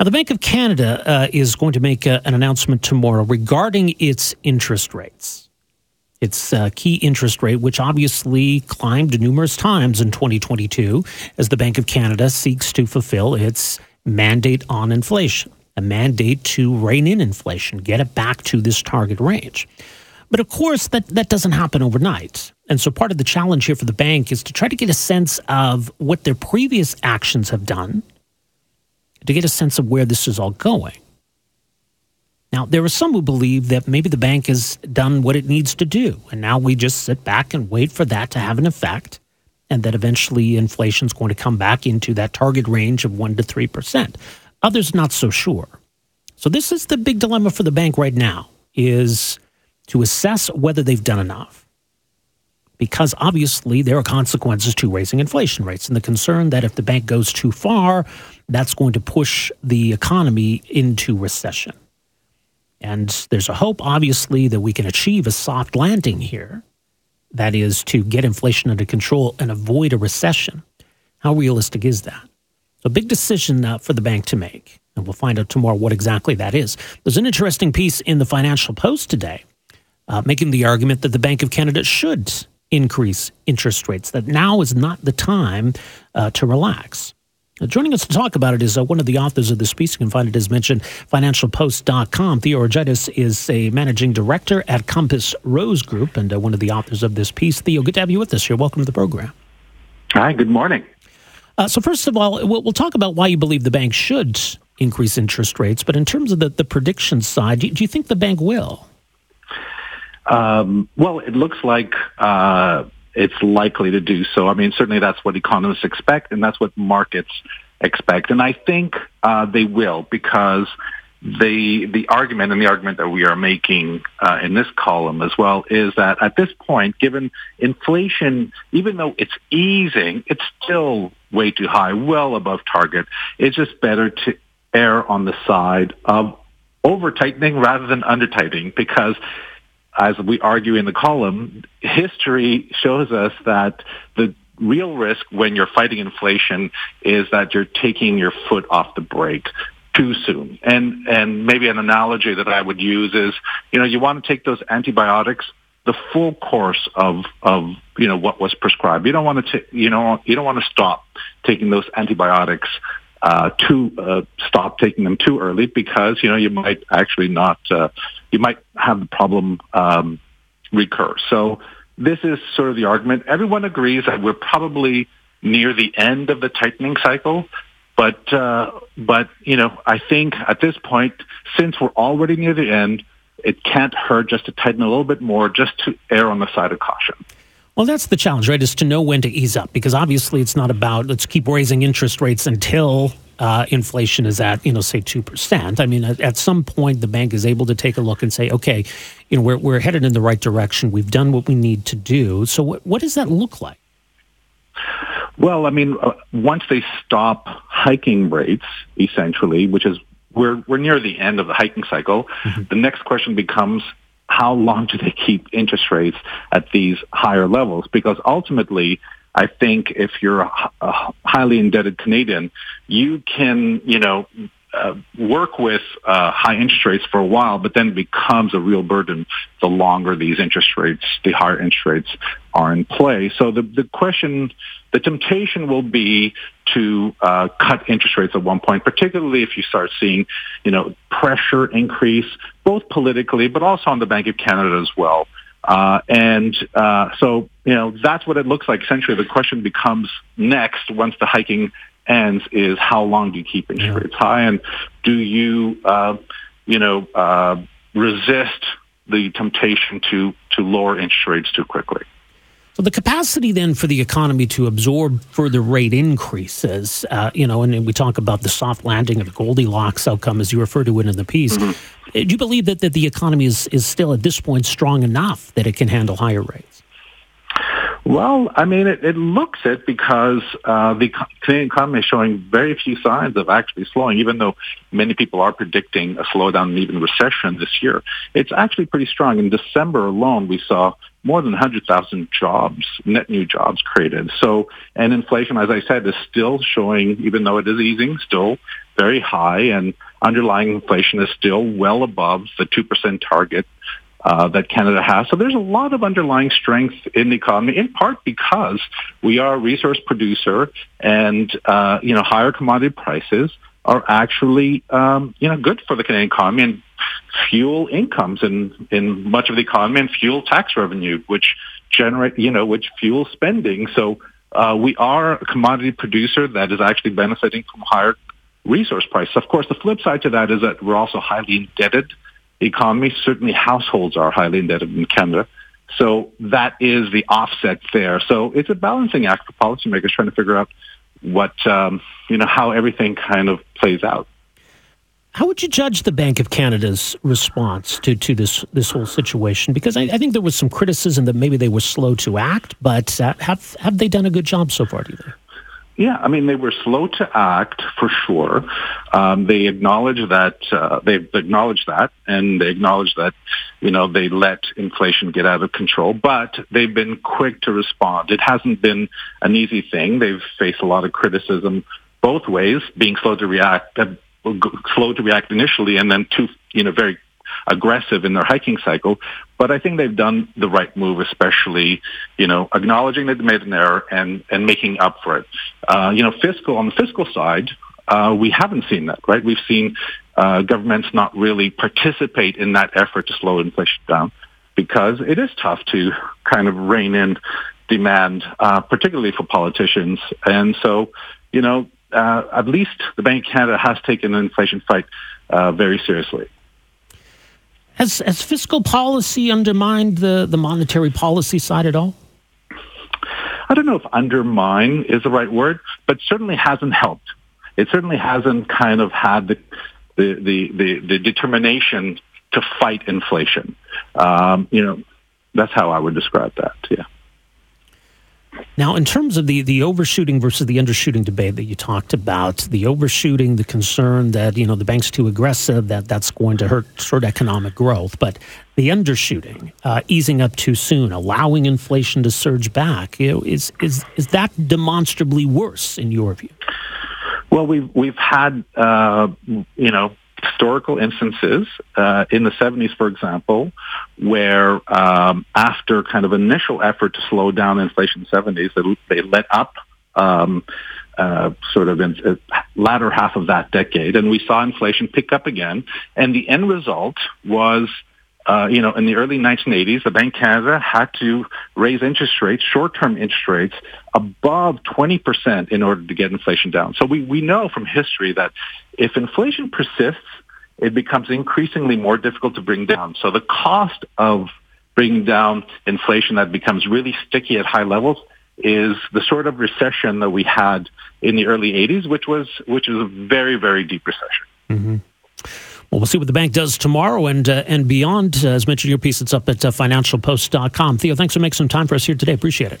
Now, the Bank of Canada uh, is going to make uh, an announcement tomorrow regarding its interest rates. Its uh, key interest rate, which obviously climbed numerous times in 2022 as the Bank of Canada seeks to fulfill its mandate on inflation, a mandate to rein in inflation, get it back to this target range. But of course, that, that doesn't happen overnight. And so part of the challenge here for the bank is to try to get a sense of what their previous actions have done, to get a sense of where this is all going. Now, there are some who believe that maybe the bank has done what it needs to do, and now we just sit back and wait for that to have an effect, and that eventually inflation is going to come back into that target range of 1% to 3%. Others not so sure. So this is the big dilemma for the bank right now is to assess whether they've done enough. Because obviously there are consequences to raising inflation rates and the concern that if the bank goes too far, that's going to push the economy into recession. And there's a hope, obviously, that we can achieve a soft landing here. That is to get inflation under control and avoid a recession. How realistic is that? A big decision uh, for the bank to make. And we'll find out tomorrow what exactly that is. There's an interesting piece in the Financial Post today uh, making the argument that the Bank of Canada should increase interest rates, that now is not the time uh, to relax. Now, joining us to talk about it is uh, one of the authors of this piece. You can find it as mentioned, financialpost.com. Theo Argitis is a managing director at Compass Rose Group and uh, one of the authors of this piece. Theo, good to have you with us here. Welcome to the program. Hi, good morning. Uh, so, first of all, we'll, we'll, talk about why you believe the bank should increase interest rates. But in terms of the, the prediction side, do, do you think the bank will? Um, well, it looks like uh, it's likely to do so. I mean, certainly that's what economists expect, and that's what markets expect. And I think uh, they will because the the argument and the argument that we are making uh, in this column as well is that at this point, given inflation, even though it's easing, it's still way too high, well above target. It's just better to err on the side of over tightening rather than under tightening because as we argue in the column, history shows us that the real risk when you're fighting inflation is that you're taking your foot off the brake too soon. And and maybe an analogy that I would use is, you know, you want to take those antibiotics the full course of of you know what was prescribed. You don't want to t- you know you don't want to stop taking those antibiotics uh, too uh, stop taking them too early because you know you might actually not uh, you might have the problem um, recur. So this is sort of the argument. Everyone agrees that we're probably near the end of the tightening cycle. But uh, but you know I think at this point, since we're already near the end, it can't hurt just to tighten a little bit more, just to err on the side of caution. Well, that's the challenge, right? Is to know when to ease up because obviously it's not about let's keep raising interest rates until uh, inflation is at you know say two percent. I mean, at, at, some point the bank is able to take a look and say, okay, you know we're we're headed in the right direction. We've done what we need to do. So what what does that look like? Well, I mean, uh, once they stop hiking rates, essentially, which is we're we're near the end of the hiking cycle. Mm-hmm. The next question becomes how long do they keep interest rates at these higher levels? Because ultimately, I think if you're a highly indebted Canadian, you can, you know, uh, work with uh, high interest rates for a while, but then becomes a real burden the longer these interest rates, the higher interest rates are in play. So the, the question, the temptation will be to uh, cut interest rates at one point, particularly if you start seeing, you know, pressure increase, both politically, but also on the Bank of Canada as well. Uh, and uh, so, you know, that's what it looks like. Essentially, the question becomes next, once the hiking ends, is how long do you keep interest rates high, and do you, uh, you know, uh, resist the temptation to to lower interest rates too quickly? So the capacity then for the economy to absorb further rate increases, uh, you know, and, we talk about the soft landing or the Goldilocks outcome, as you refer to it in the piece. Mm-hmm. Uh, do you believe that, that the economy is, is still at this point strong enough that it can handle higher rates? Well, I mean, it, it looks it because uh, the Canadian economy is showing very few signs of actually slowing, even though many people are predicting a slowdown and even recession this year. It's actually pretty strong. In December alone, we saw more than 100,000 jobs, net new jobs created. So, and inflation, as I said, is still showing, even though it is easing, still very high, and underlying inflation is still well above the 2% target uh, that Canada has. So there's a lot of underlying strength in the economy, in part because we are a resource producer, and uh, you know higher commodity prices are actually um, you know good for the Canadian economy and fuel incomes in in much of the economy and fuel tax revenue, which generate you know which fuel spending. So uh, we are a commodity producer that is actually benefiting from higher resource prices. Of course, the flip side to that is that we're also highly indebted economy. Certainly households are highly indebted in Canada. So that is the offset there. So it's a balancing act for policymakers trying to figure out what, um, you know, how everything kind of plays out. How would you judge the Bank of Canada's response to, to this this whole situation? Because I, I think there was some criticism that maybe they were slow to act, but uh, have have they done a good job so far? Do you think? Yeah, I mean, they were slow to act for sure. Um, they acknowledge that uh, they've acknowledged that, and they acknowledge that you know they let inflation get out of control. But they've been quick to respond. It hasn't been an easy thing. They've faced a lot of criticism both ways, being slow to react, uh, slow to react initially, and then too you know very aggressive in their hiking cycle. But I think they've done the right move, especially, you know, acknowledging that they made an error and, and making up for it. Uh, you know, fiscal, on the fiscal side, uh, we haven't seen that, right? We've seen uh, governments not really participate in that effort to slow inflation down because it is tough to kind of rein in demand, uh, particularly for politicians. And so, you know, uh, at least the Bank of Canada has taken the inflation fight uh, very seriously. Has, has fiscal policy undermined the, the monetary policy side at all? I don't know if undermine is the right word, but certainly hasn't helped. It certainly hasn't kind of had the the the, the, the determination to fight inflation. Um, you know, that's how I would describe that. Yeah. Now, in terms of the, the overshooting versus the undershooting debate that you talked about, the overshooting, the concern that you know the bank's too aggressive, that that's going to hurt sort of economic growth, but the undershooting, uh, easing up too soon, allowing inflation to surge back, you know, is is is that demonstrably worse in your view? Well, we've we've had uh, you know historical instances uh, in the 70s, for example, where um, after kind of initial effort to slow down inflation in the 70s, they, they let up um, uh, sort of in uh, latter half of that decade, and we saw inflation pick up again. And the end result was uh, you know, in the early 1980s, the Bank of Canada had to raise interest rates, short-term interest rates, above 20% in order to get inflation down. So we, we know from history that if inflation persists, it becomes increasingly more difficult to bring down. So the cost of bringing down inflation that becomes really sticky at high levels is the sort of recession that we had in the early 80s, which was which is a very very deep recession. Mm-hmm. Well, we'll see what the bank does tomorrow and uh, and beyond. Uh, as mentioned, your piece it's up at uh, financialpost.com. Theo, thanks for making some time for us here today. Appreciate it.